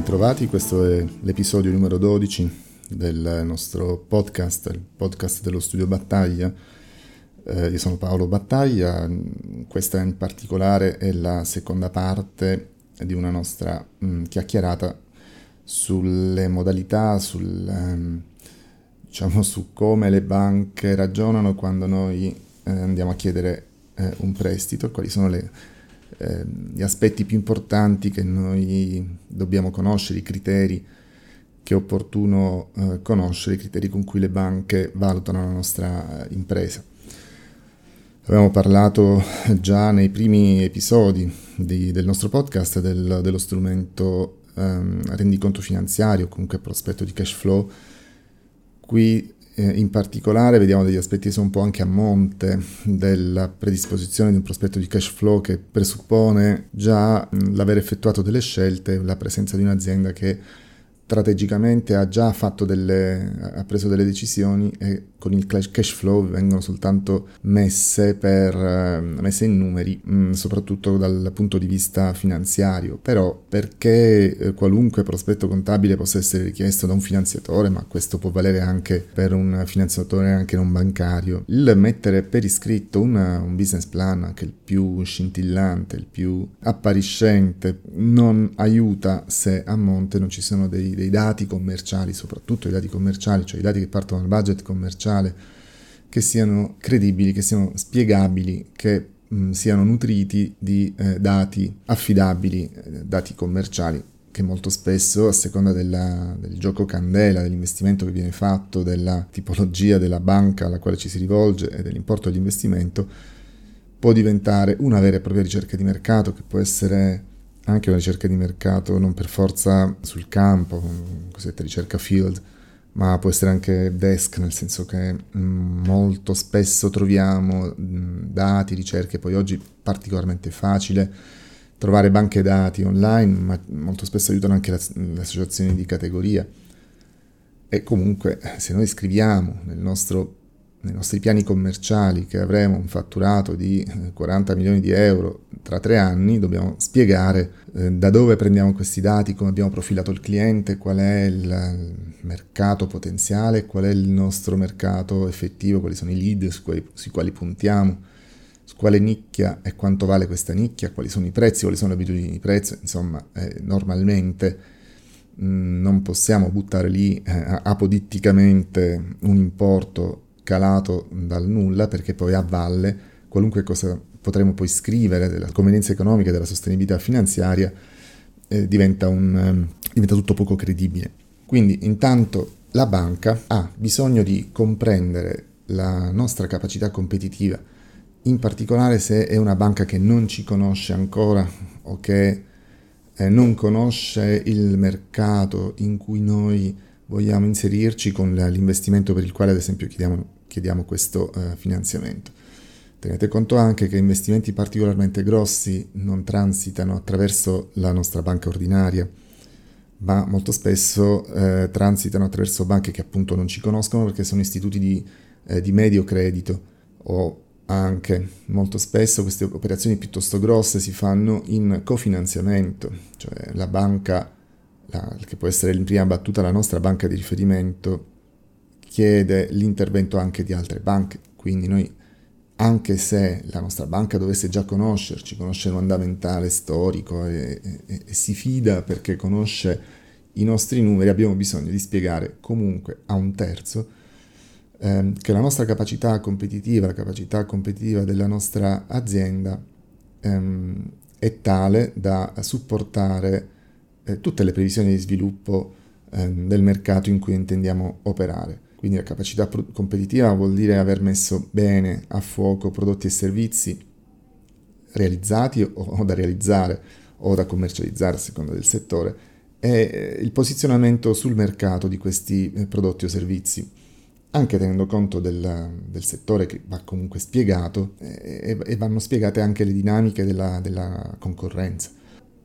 Bentrovati, questo è l'episodio numero 12 del nostro podcast, il podcast dello studio Battaglia. Eh, io sono Paolo Battaglia, questa in particolare è la seconda parte di una nostra mh, mm, chiacchierata sulle modalità, sul, ehm, diciamo, su come le banche ragionano quando noi eh, andiamo a chiedere eh, un prestito, quali sono le, eh, gli aspetti più importanti che noi dobbiamo conoscere, i criteri che è opportuno eh, conoscere, i criteri con cui le banche valutano la nostra impresa. Abbiamo parlato già nei primi episodi di, del nostro podcast del, dello strumento ehm, rendiconto finanziario, comunque prospetto di cash flow. Qui in particolare vediamo degli aspetti che sono un po' anche a monte della predisposizione di un prospetto di cash flow che presuppone già l'aver effettuato delle scelte, la presenza di un'azienda che strategicamente ha già delle, ha preso delle decisioni e con il cash flow vengono soltanto messe, per, eh, messe in numeri, mm, soprattutto dal punto di vista finanziario. Però perché eh, qualunque prospetto contabile possa essere richiesto da un finanziatore, ma questo può valere anche per un finanziatore anche non bancario, il mettere per iscritto una, un business plan, anche il più scintillante, il più appariscente, non aiuta se a monte non ci sono dei, dei dati commerciali, soprattutto i dati commerciali, cioè i dati che partono dal budget commerciale che siano credibili, che siano spiegabili, che mh, siano nutriti di eh, dati affidabili, eh, dati commerciali, che molto spesso, a seconda della, del gioco candela, dell'investimento che viene fatto, della tipologia della banca alla quale ci si rivolge e dell'importo dell'investimento, può diventare una vera e propria ricerca di mercato, che può essere anche una ricerca di mercato non per forza sul campo, cosiddetta ricerca field, ma può essere anche desk, nel senso che mm, molto spesso troviamo mm, dati, ricerche, poi oggi è particolarmente facile trovare banche dati online, ma molto spesso aiutano anche le associazioni di categoria. E comunque se noi scriviamo nel nostro nei nostri piani commerciali che avremo un fatturato di 40 eh, milioni di euro tra tre anni, dobbiamo spiegare eh, da dove prendiamo questi dati, come abbiamo profilato il cliente, qual è il mercato potenziale, qual è il nostro mercato effettivo, quali sono i lead sui quali, sui quali puntiamo, su quale nicchia e quanto vale questa nicchia, quali sono i prezzi, quali sono le abitudini di prezzo, insomma, eh, normalmente mh, non possiamo buttare lì eh, apoditticamente un importo calato dal nulla perché poi a valle qualunque cosa potremo poi scrivere della convenienza economica e della sostenibilità finanziaria eh, diventa, un, eh, diventa tutto poco credibile. Quindi intanto la banca ha bisogno di comprendere la nostra capacità competitiva, in particolare se è una banca che non ci conosce ancora o che eh, non conosce il mercato in cui noi vogliamo inserirci con l'investimento per il quale ad esempio chiediamo chiediamo questo eh, finanziamento. Tenete conto anche che investimenti particolarmente grossi non transitano attraverso la nostra banca ordinaria, ma molto spesso eh, transitano attraverso banche che appunto non ci conoscono perché sono istituti di, eh, di medio credito o anche molto spesso queste operazioni piuttosto grosse si fanno in cofinanziamento, cioè la banca, la, che può essere in prima battuta la nostra banca di riferimento, chiede l'intervento anche di altre banche, quindi noi anche se la nostra banca dovesse già conoscerci, conoscere un andamentale storico e, e, e, si fida perché conosce i nostri numeri, abbiamo bisogno di spiegare comunque a un terzo ehm, che la nostra capacità competitiva, la capacità competitiva della nostra azienda ehm, è tale da supportare eh, tutte le previsioni di sviluppo ehm, del mercato in cui intendiamo operare. Quindi la capacità competitiva vuol dire aver messo bene a fuoco prodotti e servizi realizzati o, da realizzare o da commercializzare a seconda del settore e il posizionamento sul mercato di questi eh, prodotti o servizi anche tenendo conto del, del, settore che va comunque spiegato e, e vanno spiegate anche le dinamiche della, della, concorrenza.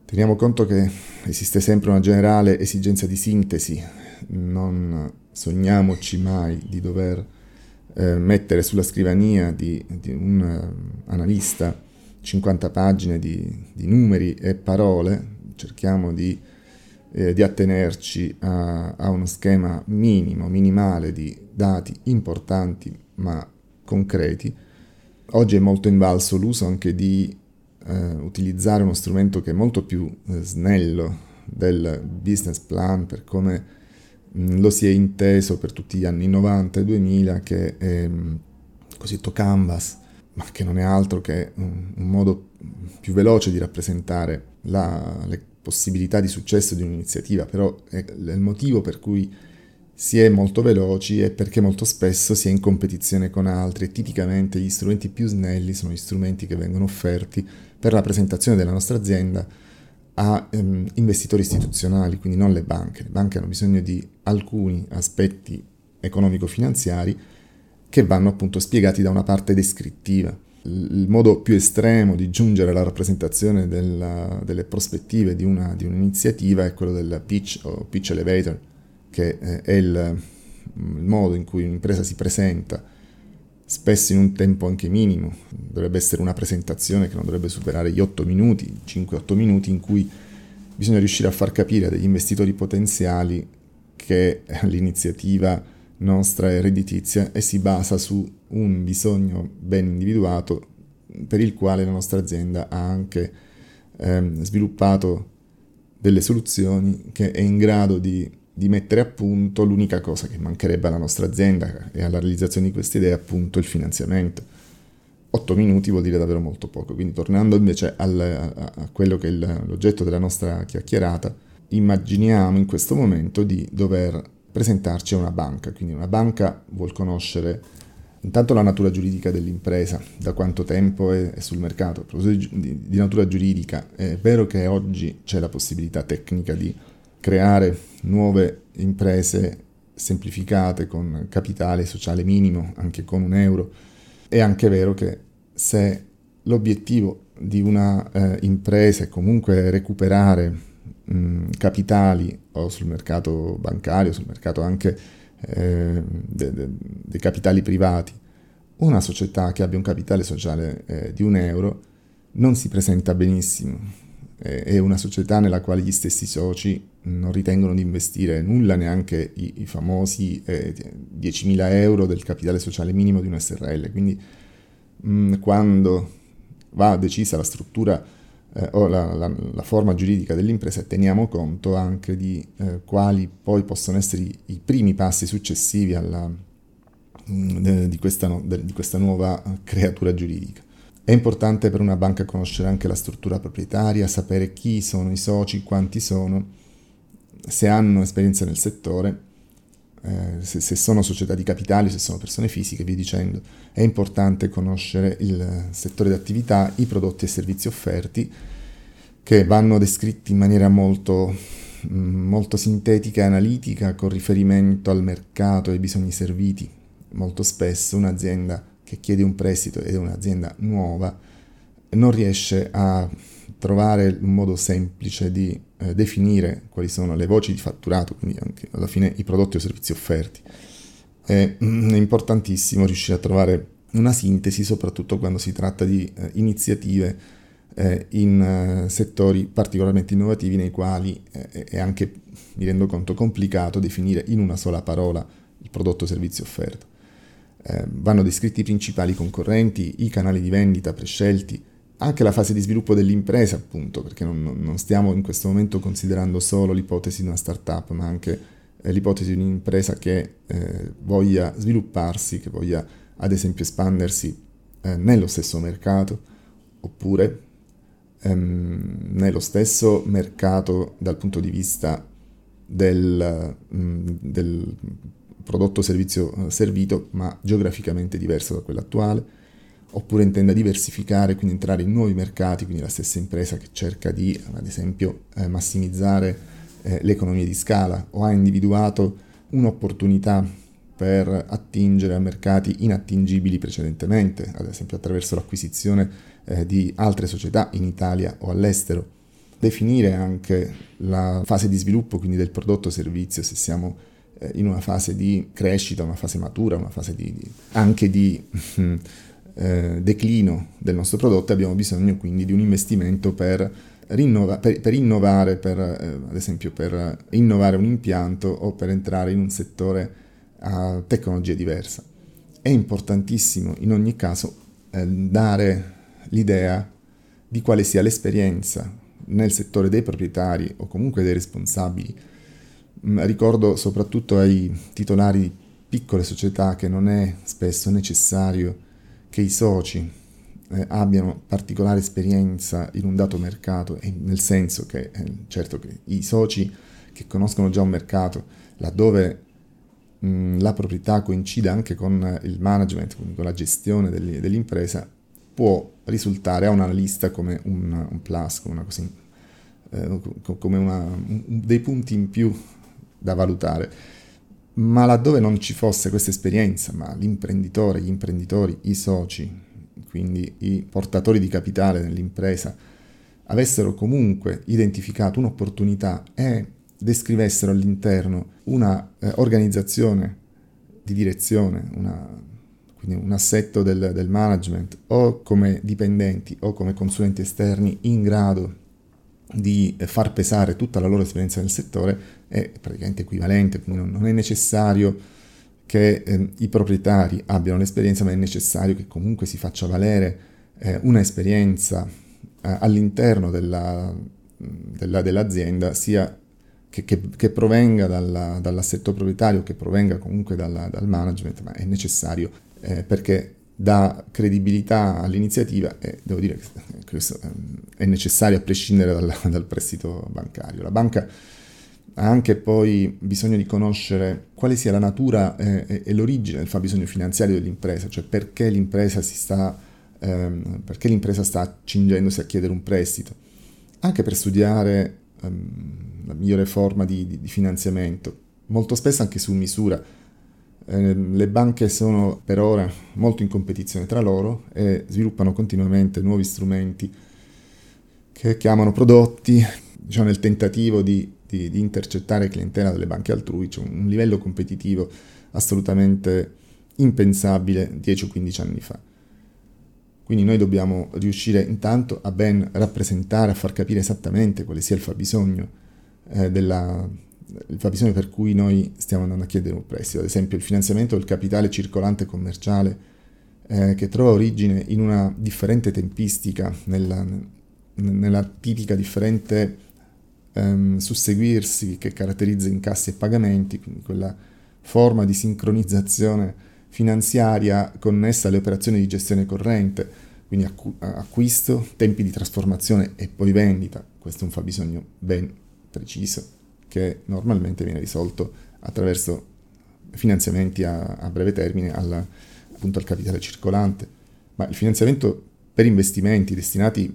Teniamo conto che esiste sempre una generale esigenza di sintesi, non sogniamoci mai di dover eh, mettere sulla scrivania di, di un uh, analista 50 pagine di, di, numeri e parole, cerchiamo di eh, di attenerci a, a uno schema minimo, minimale di dati importanti ma concreti. Oggi è molto invalso l'uso anche di eh, utilizzare uno strumento che è molto più eh, snello del business plan per come lo si è inteso per tutti gli anni 90 e 2000 che è mh, cosiddetto Canvas, ma che non è altro che un, modo più veloce di rappresentare la, le possibilità di successo di un'iniziativa, però il motivo per cui si è molto veloci è perché molto spesso si è in competizione con altri. E tipicamente gli strumenti più snelli sono gli strumenti che vengono offerti per la presentazione della nostra azienda a um, investitori istituzionali, quindi non le banche. Le banche hanno bisogno di alcuni aspetti economico-finanziari che vanno appunto spiegati da una parte descrittiva. Il modo più estremo di giungere alla rappresentazione della, delle prospettive di, una, di, un'iniziativa è quello del pitch o pitch elevator, che eh, è il, il modo in cui un'impresa si presenta spesso in un tempo anche minimo. Dovrebbe essere una presentazione che non dovrebbe superare gli 8 minuti, 5-8 minuti, in cui bisogna riuscire a far capire a degli investitori potenziali che l'iniziativa nostra è redditizia e si basa su un bisogno ben individuato per il quale la nostra azienda ha anche ehm, sviluppato delle soluzioni che è in grado di di mettere a punto l'unica cosa che mancherebbe alla nostra azienda e alla realizzazione di queste idee, appunto il finanziamento. 8 minuti vuol dire davvero molto poco, quindi tornando invece al, a, a, quello che è il, l'oggetto della nostra chiacchierata, immaginiamo in questo momento di dover presentarci a una banca, quindi una banca vuol conoscere intanto la natura giuridica dell'impresa, da quanto tempo è, è sul mercato, di, di natura giuridica, è vero che oggi c'è la possibilità tecnica di creare nuove imprese semplificate con capitale sociale minimo, anche con un euro. È anche vero che se l'obiettivo di una eh, impresa è comunque recuperare mh, capitali o sul mercato bancario, sul mercato anche eh, dei de, de capitali privati, una società che abbia un capitale sociale eh, di un euro non si presenta benissimo è una società nella quale gli stessi soci non ritengono di investire nulla, neanche i, i famosi eh, 10.000 euro del capitale sociale minimo di un SRL. Quindi mh, mm, quando va decisa la struttura eh, o la, la, la, forma giuridica dell'impresa, teniamo conto anche di eh, quali poi possono essere i, i primi passi successivi alla, mh, mm, de, di, questa de, di questa nuova creatura giuridica. È importante per una banca conoscere anche la struttura proprietaria, sapere chi sono i soci, quanti sono, se hanno esperienza nel settore, eh, se, se, sono società di capitali, se sono persone fisiche, via dicendo. È importante conoscere il settore di attività, i prodotti e servizi offerti, che vanno descritti in maniera molto, mm, molto sintetica e analitica con riferimento al mercato e ai bisogni serviti. Molto spesso un'azienda che chiede un prestito ed è un'azienda nuova, non riesce a trovare un modo semplice di eh, definire quali sono le voci di fatturato, quindi anche alla fine i prodotti o servizi offerti. È, mm, importantissimo riuscire a trovare una sintesi, soprattutto quando si tratta di eh, iniziative eh, in eh, settori particolarmente innovativi nei quali eh, è anche, mi rendo conto, complicato definire in una sola parola il prodotto o servizio offerto eh, vanno descritti i principali concorrenti, i canali di vendita prescelti, anche la fase di sviluppo dell'impresa, appunto, perché non, non stiamo in questo momento considerando solo l'ipotesi di una startup, ma anche eh, l'ipotesi di un'impresa che eh, voglia svilupparsi, che voglia ad esempio espandersi eh, nello stesso mercato, oppure ehm, nello stesso mercato dal punto di vista del, mh, mm, del prodotto o servizio eh, servito, ma geograficamente diverso da quello attuale, oppure intenda diversificare, quindi entrare in nuovi mercati, quindi la stessa impresa che cerca di, ad esempio, eh, massimizzare eh, le economie di scala o ha individuato un'opportunità per attingere a mercati inattingibili precedentemente, ad esempio attraverso l'acquisizione di altre società in Italia o all'estero. Definire anche la fase di sviluppo, quindi del prodotto o servizio, se siamo in una fase di crescita, una fase matura, una fase di, di, anche di eh, declino del nostro prodotto, abbiamo bisogno quindi di un investimento per rinnova- per, per, innovare, per, eh, ad esempio per innovare un impianto o per entrare in un settore a tecnologia diversa. È importantissimo in ogni caso eh, dare l'idea di quale sia l'esperienza nel settore dei proprietari o comunque dei responsabili. Mm, ricordo soprattutto ai titolari di piccole società che non è spesso necessario che i soci eh, abbiano particolare esperienza in un dato mercato, nel senso che eh, certo che i soci che conoscono già un mercato, laddove mh, la proprietà coincide anche con il management, con la gestione degli, dell'impresa, può risultare a un analista come un, un plus, come, una così, eh, come una, un, dei punti in più da valutare. Ma laddove non ci fosse questa esperienza, ma l'imprenditore, gli imprenditori, i soci, quindi i portatori di capitale nell'impresa, avessero comunque identificato un'opportunità e descrivessero all'interno una eh, organizzazione di direzione, una, quindi un assetto del, del, management o come dipendenti o come consulenti esterni in grado di far pesare tutta la loro esperienza nel settore è praticamente equivalente, quindi non è necessario che eh, i proprietari abbiano l'esperienza, ma è necessario che comunque si faccia valere eh, un'esperienza eh, all'interno della, della, dell'azienda, sia che, che, che provenga dalla, dall'assetto proprietario, che provenga comunque dalla, dal management, ma è necessario eh, perché dà credibilità all'iniziativa e devo dire che questo ehm, è necessario a prescindere dal, dal prestito bancario. La banca ha anche poi bisogno di conoscere quale sia la natura eh, e l'origine del fabbisogno finanziario dell'impresa, cioè perché l'impresa, sta, ehm, perché l'impresa sta accingendosi a chiedere un prestito, anche per studiare ehm, la migliore forma di, di, di, finanziamento, molto spesso anche su misura. Eh, le banche sono per ora molto in competizione tra loro e sviluppano continuamente nuovi strumenti che chiamano prodotti, diciamo nel tentativo di di, di intercettare clientela delle banche altrui, c'è un livello competitivo assolutamente impensabile 10 o 15 anni fa. Quindi noi dobbiamo riuscire intanto a ben rappresentare, a far capire esattamente quale sia il fabbisogno, eh, della, il fabbisogno per cui noi stiamo andando a chiedere un prestito. Ad esempio il finanziamento del capitale circolante commerciale eh, che trova origine in una differente tempistica, nella, nella tipica differente ehm, susseguirsi che caratterizza incassi e pagamenti, quindi quella forma di sincronizzazione finanziaria connessa alle operazioni di gestione corrente, quindi acqu- acquisto, tempi di trasformazione e poi vendita. Questo è un fabbisogno ben preciso che normalmente viene risolto attraverso finanziamenti a, a breve termine al, appunto al capitale circolante. Ma il finanziamento per investimenti destinati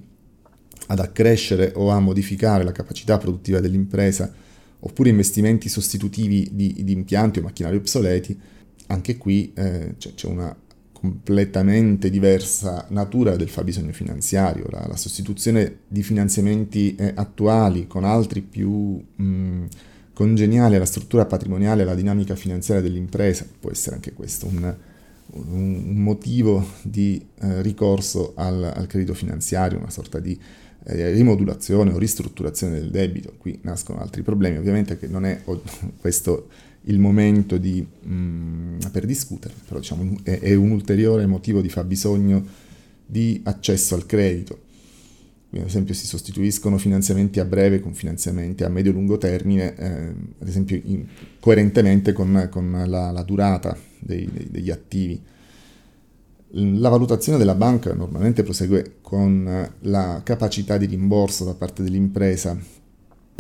ad accrescere o a modificare la capacità produttiva dell'impresa, oppure investimenti sostitutivi di, di impianti o macchinari obsoleti, anche qui eh, c'è, c'è, una completamente diversa natura del fabbisogno finanziario. La, la sostituzione di finanziamenti eh, attuali con altri più mh, congeniali alla struttura patrimoniale e alla dinamica finanziaria dell'impresa può essere anche questo un, un motivo di eh, ricorso al, al, credito finanziario, una sorta di rimodulazione o ristrutturazione del debito. Qui nascono altri problemi, ovviamente che non è questo il momento di, mh, mm, per discutere, però diciamo, è, è, un ulteriore motivo di fabbisogno di accesso al credito. Quindi, ad esempio si sostituiscono finanziamenti a breve con finanziamenti a medio-lungo termine, eh, ad esempio in, coerentemente con, con la, la, durata dei, degli attivi. La valutazione della banca normalmente prosegue con la capacità di rimborso da parte dell'impresa.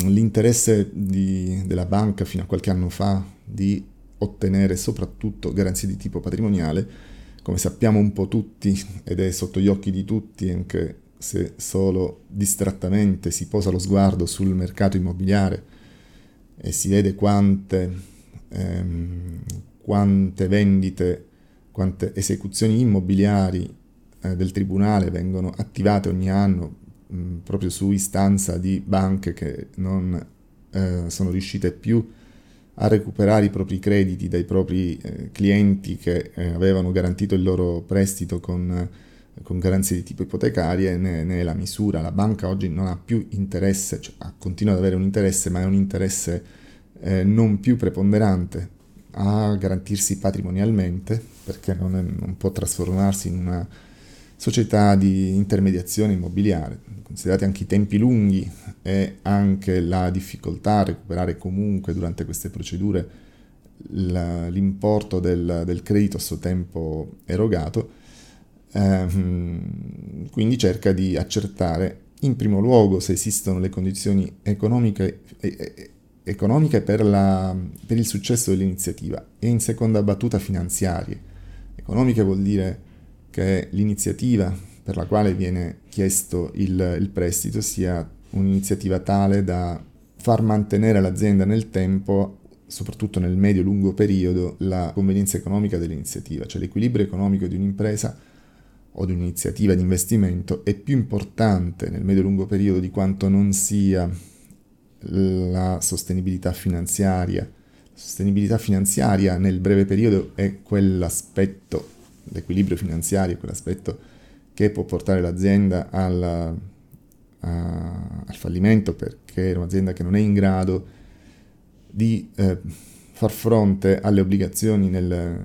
L'interesse di, della banca fino a qualche anno fa di ottenere soprattutto garanzie di tipo patrimoniale, come sappiamo un po' tutti ed è sotto gli occhi di tutti, anche se solo distrattamente si posa lo sguardo sul mercato immobiliare e si vede quante, ehm, quante vendite quante esecuzioni immobiliari eh, del Tribunale vengono attivate ogni anno mh, proprio su istanza di banche che non eh, sono riuscite più a recuperare i propri crediti dai propri eh, clienti che eh, avevano garantito il loro prestito con con garanzie di tipo ipotecarie ne, ne, è la misura. La banca oggi non ha più interesse, cioè continua ad avere un interesse, ma è un interesse eh, non più preponderante a garantirsi patrimonialmente, perché non, è, non può trasformarsi in una società di intermediazione immobiliare. Considerati anche i tempi lunghi e anche la difficoltà a recuperare comunque durante queste procedure l'importo del, del, credito a suo tempo erogato, ehm, quindi cerca di accertare in primo luogo se esistono le condizioni economiche, eh, economiche per, la, per, il successo dell'iniziativa e in seconda battuta finanziarie. Economiche vuol dire che l'iniziativa per la quale viene chiesto il, il prestito sia un'iniziativa tale da far mantenere l'azienda nel tempo soprattutto nel medio-lungo periodo, la convenienza economica dell'iniziativa, cioè l'equilibrio economico di un'impresa o di un'iniziativa di investimento è più importante nel medio-lungo periodo di quanto non sia la sostenibilità finanziaria. Sostenibilità finanziaria nel breve periodo è quell'aspetto, l'equilibrio finanziario, quell'aspetto che può portare l'azienda al, a, al fallimento perché è un'azienda che non è in grado di eh, far fronte alle obbligazioni nel,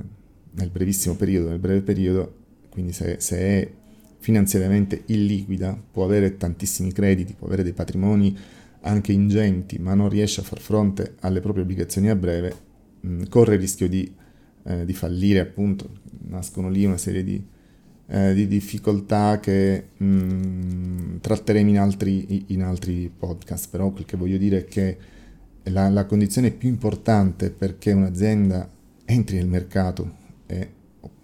nel, brevissimo periodo, nel breve periodo, quindi se, se, è finanziariamente illiquida, può avere tantissimi crediti, può avere dei patrimoni anche ingenti, ma non riesce a far fronte alle proprie obbligazioni a breve, mh, corre il rischio di, eh, di, fallire, appunto, nascono lì una serie di, eh, di difficoltà che mh, tratteremo in altri, in altri podcast, però quel che voglio dire è che la, la condizione più importante perché un'azienda entri nel mercato e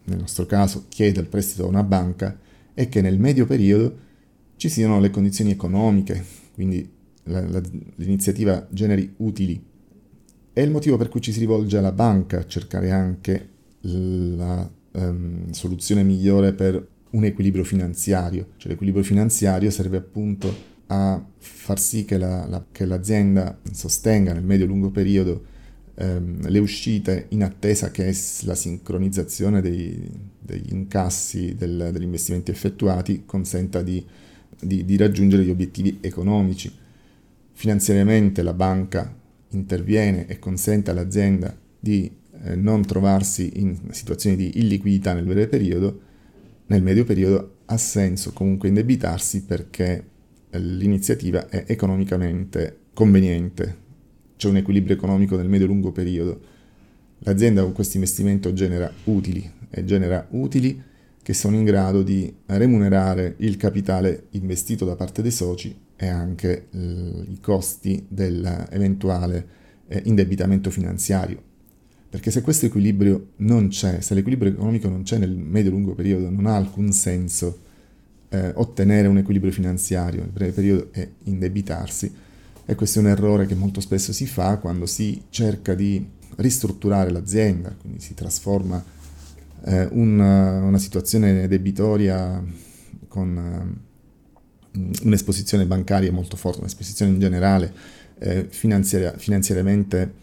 nel nostro caso chieda il prestito a una banca è che nel medio periodo ci siano le condizioni economiche, quindi la, la, l'iniziativa generi utili. È il motivo per cui ci si rivolge alla banca a cercare anche la um, soluzione migliore per un equilibrio finanziario. Cioè l'equilibrio finanziario serve appunto a far sì che, la, la, che l'azienda sostenga nel medio-lungo periodo ehm, le uscite in attesa che la sincronizzazione dei, degli incassi del, degli investimenti effettuati consenta di, di, di raggiungere gli obiettivi economici. Finanziariamente la banca interviene e consente all'azienda di eh, non trovarsi in situazioni di illiquidità nel breve periodo, nel medio periodo ha senso comunque indebitarsi perché l'iniziativa è economicamente conveniente, c'è un equilibrio economico nel medio-lungo periodo. L'azienda con questo investimento genera utili e genera utili che sono in grado di remunerare il capitale investito da parte dei soci e anche eh, i costi dell'eventuale eh, indebitamento finanziario. Perché se questo equilibrio non c'è, se l'equilibrio economico non c'è nel medio-lungo periodo, non ha alcun senso eh, ottenere un equilibrio finanziario nel breve periodo e indebitarsi. E questo è un errore che molto spesso si fa quando si cerca di ristrutturare l'azienda, quindi si trasforma eh, una, una, situazione debitoria con uh, un'esposizione bancaria molto forte, un'esposizione in generale eh, finanziaria, finanziariamente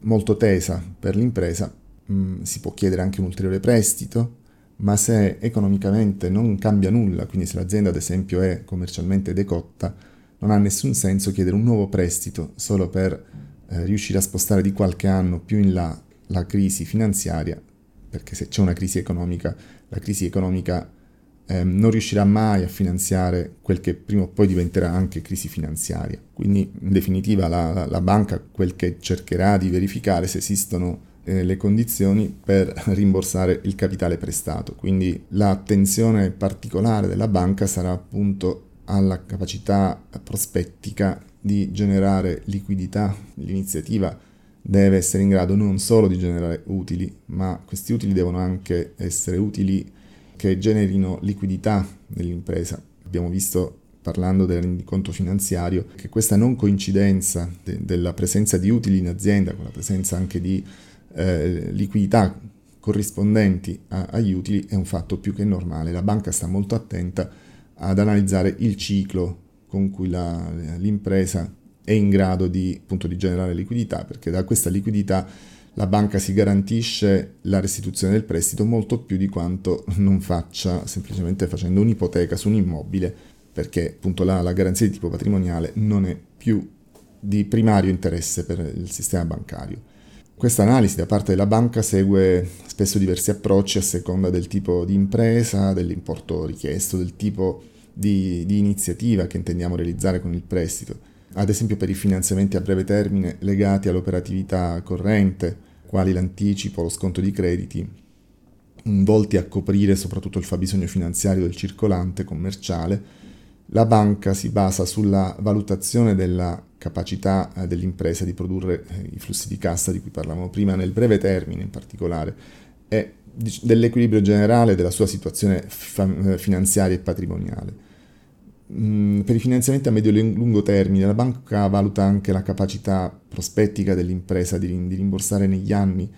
molto tesa per l'impresa, mh, mm, si può chiedere anche un ulteriore prestito, ma se economicamente non cambia nulla, quindi se l'azienda ad esempio è commercialmente decotta, non ha nessun senso chiedere un nuovo prestito solo per eh, riuscire a spostare di qualche anno più in là la crisi finanziaria, perché se c'è una crisi economica, la crisi economica eh, non riuscirà mai a finanziare quel che prima o poi diventerà anche crisi finanziaria. Quindi in definitiva la, la, la banca quel che cercherà di verificare se esistono eh, le condizioni per rimborsare il capitale prestato. Quindi l'attenzione particolare della banca sarà appunto alla capacità prospettica di generare liquidità. L'iniziativa deve essere in grado non solo di generare utili, ma questi utili devono anche essere utili che generino liquidità nell'impresa. Abbiamo visto parlando del rendiconto finanziario, che questa non coincidenza de- della presenza di utili in azienda con la presenza anche di eh, liquidità corrispondenti a, agli utili è un fatto più che normale. La banca sta molto attenta ad analizzare il ciclo con cui la, l'impresa è in grado di, appunto, di generare liquidità, perché da questa liquidità la banca si garantisce la restituzione del prestito molto più di quanto non faccia semplicemente facendo un'ipoteca su un immobile, perché appunto la, la garanzia di tipo patrimoniale non è più di primario interesse per il sistema bancario. Questa analisi da parte della banca segue spesso diversi approcci a seconda del tipo di impresa, dell'importo richiesto, del tipo di, di iniziativa che intendiamo realizzare con il prestito. Ad esempio per i finanziamenti a breve termine legati all'operatività corrente, quali l'anticipo, lo sconto di crediti, volti a coprire soprattutto il fabbisogno finanziario del circolante commerciale, la banca si basa sulla valutazione della capacità eh, dell'impresa di produrre eh, i flussi di cassa di cui parlavamo prima, nel breve termine in particolare, e dell'equilibrio generale della sua situazione fa- finanziaria e patrimoniale. Per i finanziamenti a medio e lungo termine la banca valuta anche la capacità prospettica dell'impresa di, di rimborsare negli anni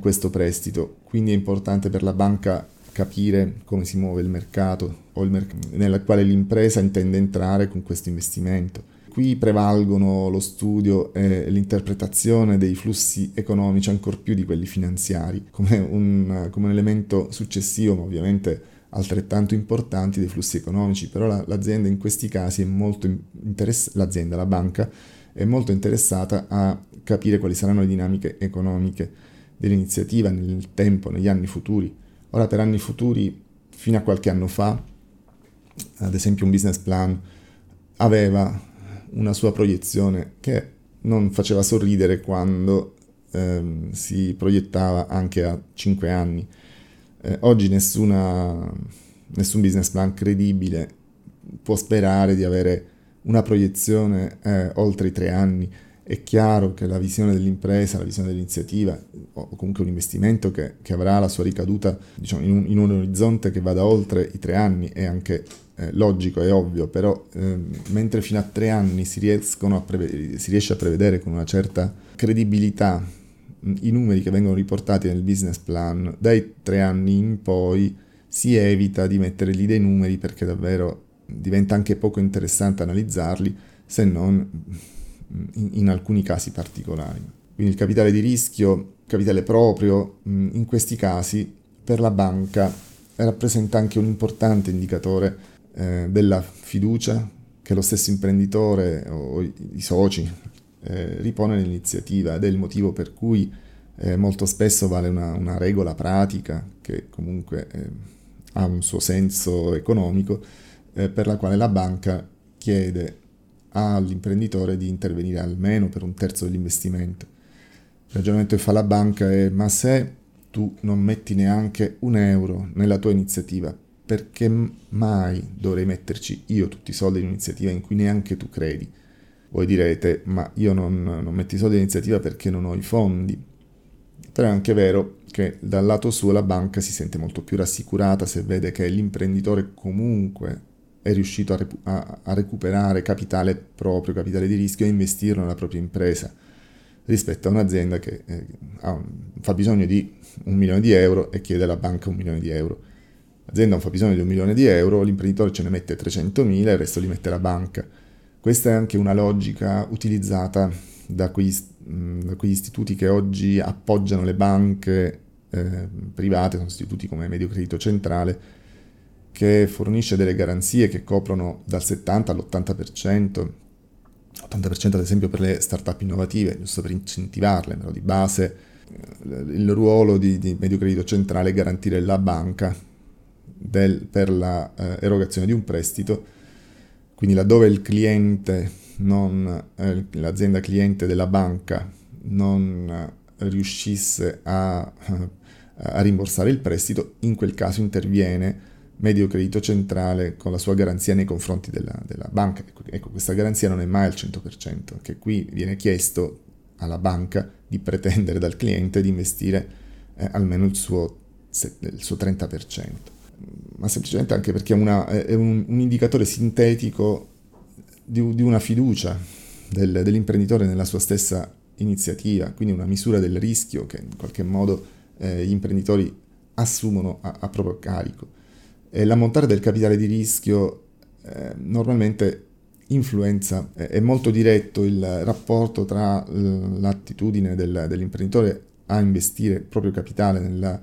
questo prestito, quindi è importante per la banca capire come si muove il mercato o il merc- nella quale l'impresa intende entrare con questo investimento. Qui prevalgono lo studio e l'interpretazione dei flussi economici ancor più di quelli finanziari, come un, come un elemento successivo, ma ovviamente altrettanto importanti dei flussi economici, però la, l'azienda in questi casi è molto interessata, l'azienda, la banca, è molto interessata a capire quali saranno le dinamiche economiche dell'iniziativa nel tempo, negli anni futuri. Ora per anni futuri, fino a qualche anno fa, ad esempio un business plan aveva una sua proiezione che non faceva sorridere quando ehm, si proiettava anche a 5 anni eh, oggi nessuna, nessun business plan credibile può sperare di avere una proiezione eh, oltre i tre anni. È chiaro che la visione dell'impresa, la visione dell'iniziativa o comunque un investimento che, che avrà la sua ricaduta diciamo, in, un, in, un, orizzonte che vada oltre i tre anni è anche eh, logico, è ovvio, però eh, mentre fino a tre anni si, si riesce a prevedere con una certa credibilità i numeri che vengono riportati nel business plan, dai tre anni in poi si evita di mettere lì dei numeri perché davvero diventa anche poco interessante analizzarli se non in, in alcuni casi particolari. Quindi il capitale di rischio, capitale proprio, in questi casi per la banca rappresenta anche un importante indicatore eh, della fiducia che lo stesso imprenditore o i soci eh, ripone l'iniziativa ed è il motivo per cui eh, molto spesso vale una, una, regola pratica che comunque eh, ha un suo senso economico eh, per la quale la banca chiede all'imprenditore di intervenire almeno per un terzo dell'investimento. Il ragionamento che fa la banca è ma se tu non metti neanche un euro nella tua iniziativa, perché mai dovrei metterci io tutti i soldi in un'iniziativa in cui neanche tu credi? Voi direte, ma io non, non i soldi in iniziativa perché non ho i fondi. Però è anche vero che dal lato suo la banca si sente molto più rassicurata se vede che l'imprenditore comunque è riuscito a, repu- a, a recuperare capitale proprio, capitale di rischio e investirlo nella propria impresa rispetto a un'azienda che eh, ha, fa bisogno di un milione di euro e chiede alla banca un milione di euro. L'azienda fa bisogno di un milione di euro, l'imprenditore ce ne mette 300 mila e il resto li mette la banca. Questa è anche una logica utilizzata da quegli, da quegli istituti che oggi appoggiano le banche eh, private, sono istituti come Medio Credito Centrale, che fornisce delle garanzie che coprono dal 70 all'80%, 80% ad esempio per le start-up innovative, giusto per incentivarle, però di base eh, il ruolo di, di Medio Credito Centrale è garantire la banca del, per l'erogazione eh, di un prestito quindi laddove il cliente, non, eh, l'azienda cliente della banca non riuscisse a, a, rimborsare il prestito, in quel caso interviene Medio Credito Centrale con la sua garanzia nei confronti della, della banca. Ecco, ecco, questa garanzia non è mai al 100%, che qui viene chiesto alla banca di pretendere dal cliente di investire eh, almeno il suo, il suo 30% ma semplicemente anche perché è, una, è un, un, indicatore sintetico di, di una fiducia del, dell'imprenditore nella sua stessa iniziativa, quindi una misura del rischio che in qualche modo eh, gli imprenditori assumono a, a proprio carico. E l'ammontare del capitale di rischio eh, normalmente influenza, è molto diretto il rapporto tra l'attitudine del, dell'imprenditore a investire il proprio capitale nella,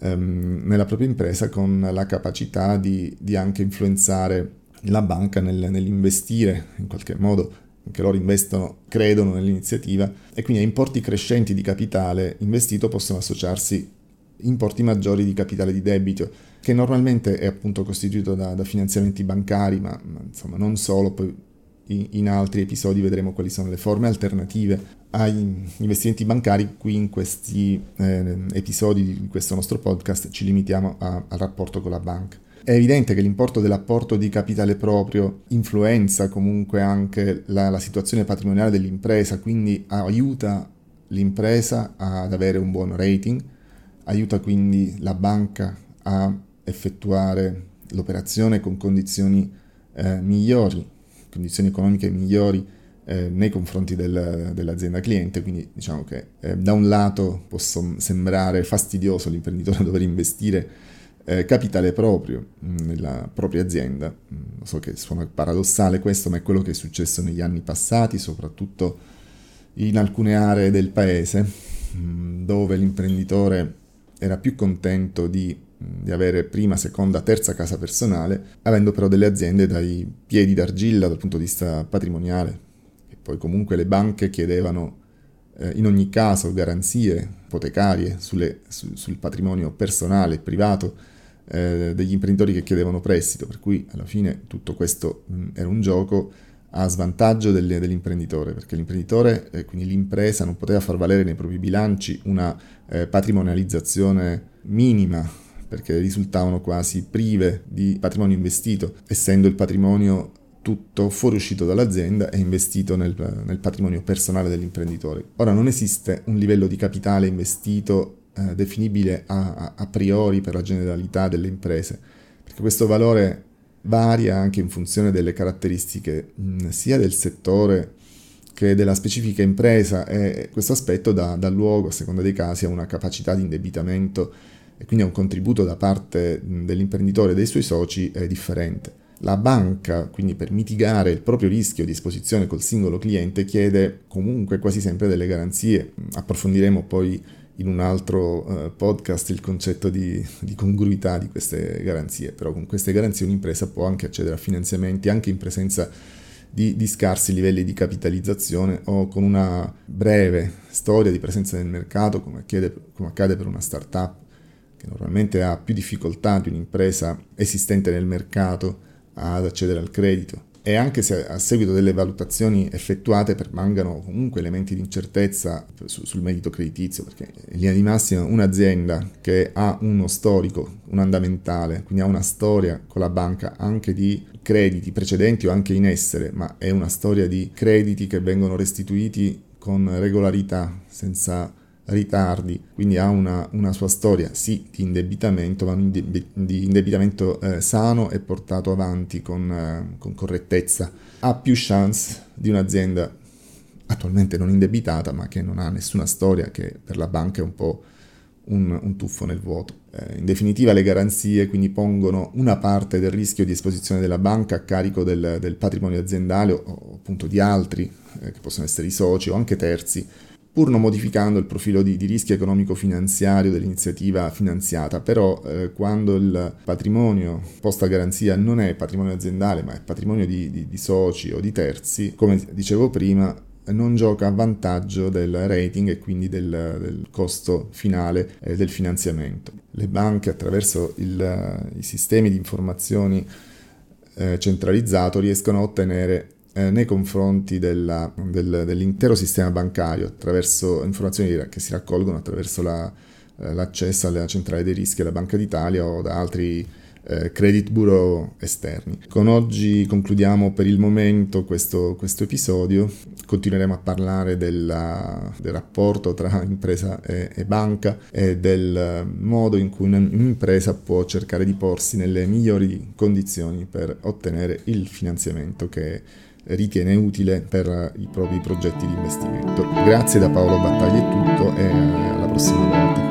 um, nella propria impresa con la capacità di, di anche influenzare la banca nel, nell'investire in qualche modo anche loro investono, credono nell'iniziativa e quindi a importi crescenti di capitale investito possono associarsi importi maggiori di capitale di debito, che normalmente è appunto costituito da, da finanziamenti bancari, ma, ma, insomma non solo, poi in, altri episodi vedremo quali sono le forme alternative agli investimenti bancari, qui in questi eh, episodi di questo nostro podcast ci limitiamo a, al rapporto con la banca. È evidente che l'importo dell'apporto di capitale proprio influenza comunque anche la, la situazione patrimoniale dell'impresa, quindi aiuta l'impresa ad avere un buon rating, aiuta quindi la banca a effettuare l'operazione con condizioni eh, migliori, condizioni economiche migliori eh, nei confronti del, dell'azienda cliente, quindi diciamo che eh, da un lato può sembrare fastidioso l'imprenditore dover investire eh, capitale proprio mm, nella propria azienda. Mm, so che suona paradossale questo, ma è quello che è successo negli anni passati, soprattutto in alcune aree del paese, mm, dove l'imprenditore era più contento di, di, avere prima, seconda, terza casa personale, avendo però delle aziende dai piedi d'argilla dal punto di vista patrimoniale. E poi comunque le banche chiedevano eh, in ogni caso garanzie ipotecarie sulle, su, sul patrimonio personale e privato eh, degli imprenditori che chiedevano prestito, per cui alla fine tutto questo mh, era un gioco a svantaggio del, dell'imprenditore, perché l'imprenditore, eh, quindi l'impresa, non poteva far valere nei propri bilanci una eh, patrimonializzazione minima, perché risultavano quasi prive di patrimonio investito, essendo il patrimonio tutto fuoriuscito dall'azienda e investito nel, nel patrimonio personale dell'imprenditore. Ora non esiste un livello di capitale investito eh, definibile a, a, priori per la generalità delle imprese, perché questo valore varia anche in funzione delle caratteristiche mh, sia del settore che della specifica impresa e questo aspetto dà, dà luogo, a seconda dei casi, a una capacità di indebitamento e quindi un contributo da parte dell'imprenditore e dei suoi soci è differente. La banca, quindi per mitigare il proprio rischio di esposizione col singolo cliente, chiede comunque quasi sempre delle garanzie. Approfondiremo poi in un altro uh, podcast il concetto di, di, congruità di queste garanzie, però con queste garanzie un'impresa può anche accedere a finanziamenti anche in presenza di, di scarsi livelli di capitalizzazione o con una breve storia di presenza nel mercato come, chiede, come accade per una startup che normalmente ha più difficoltà di un'impresa esistente nel mercato ad accedere al credito. E anche se a seguito delle valutazioni effettuate permangano comunque elementi di incertezza su, sul merito creditizio, perché in linea di massima un'azienda che ha uno storico, un andamentale, quindi ha una storia con la banca anche di crediti precedenti o anche in essere, ma è una storia di crediti che vengono restituiti con regolarità, senza ritardi, quindi ha una, una, sua storia sì di indebitamento, ma di indebitamento eh, sano e portato avanti con, eh, con, correttezza. Ha più chance di un'azienda attualmente non indebitata, ma che non ha nessuna storia, che per la banca è un po' un, un tuffo nel vuoto. Eh, in definitiva le garanzie quindi pongono una parte del rischio di esposizione della banca a carico del, del patrimonio aziendale o, o, appunto di altri, eh, che possono essere i soci o anche terzi, pur non modificando il profilo di, di rischio economico-finanziario dell'iniziativa finanziata, però eh, quando il patrimonio posto a garanzia non è patrimonio aziendale ma è patrimonio di, di, di soci o di terzi, come dicevo prima, non gioca a vantaggio del rating e quindi del, del costo finale eh, del finanziamento. Le banche attraverso il, i sistemi di informazioni eh, centralizzato riescono a ottenere eh, nei confronti della, del, dell'intero sistema bancario attraverso informazioni che si raccolgono attraverso la, eh, l'accesso alla centrale dei rischi della Banca d'Italia o da altri eh, credit bureau esterni. Con oggi concludiamo per il momento questo, questo episodio, continueremo a parlare della, del rapporto tra impresa e, e, banca e del modo in cui un'impresa può cercare di porsi nelle migliori condizioni per ottenere il finanziamento che ritiene utile per i propri progetti di investimento. Grazie da Paolo Battaglia è tutto e alla prossima volta.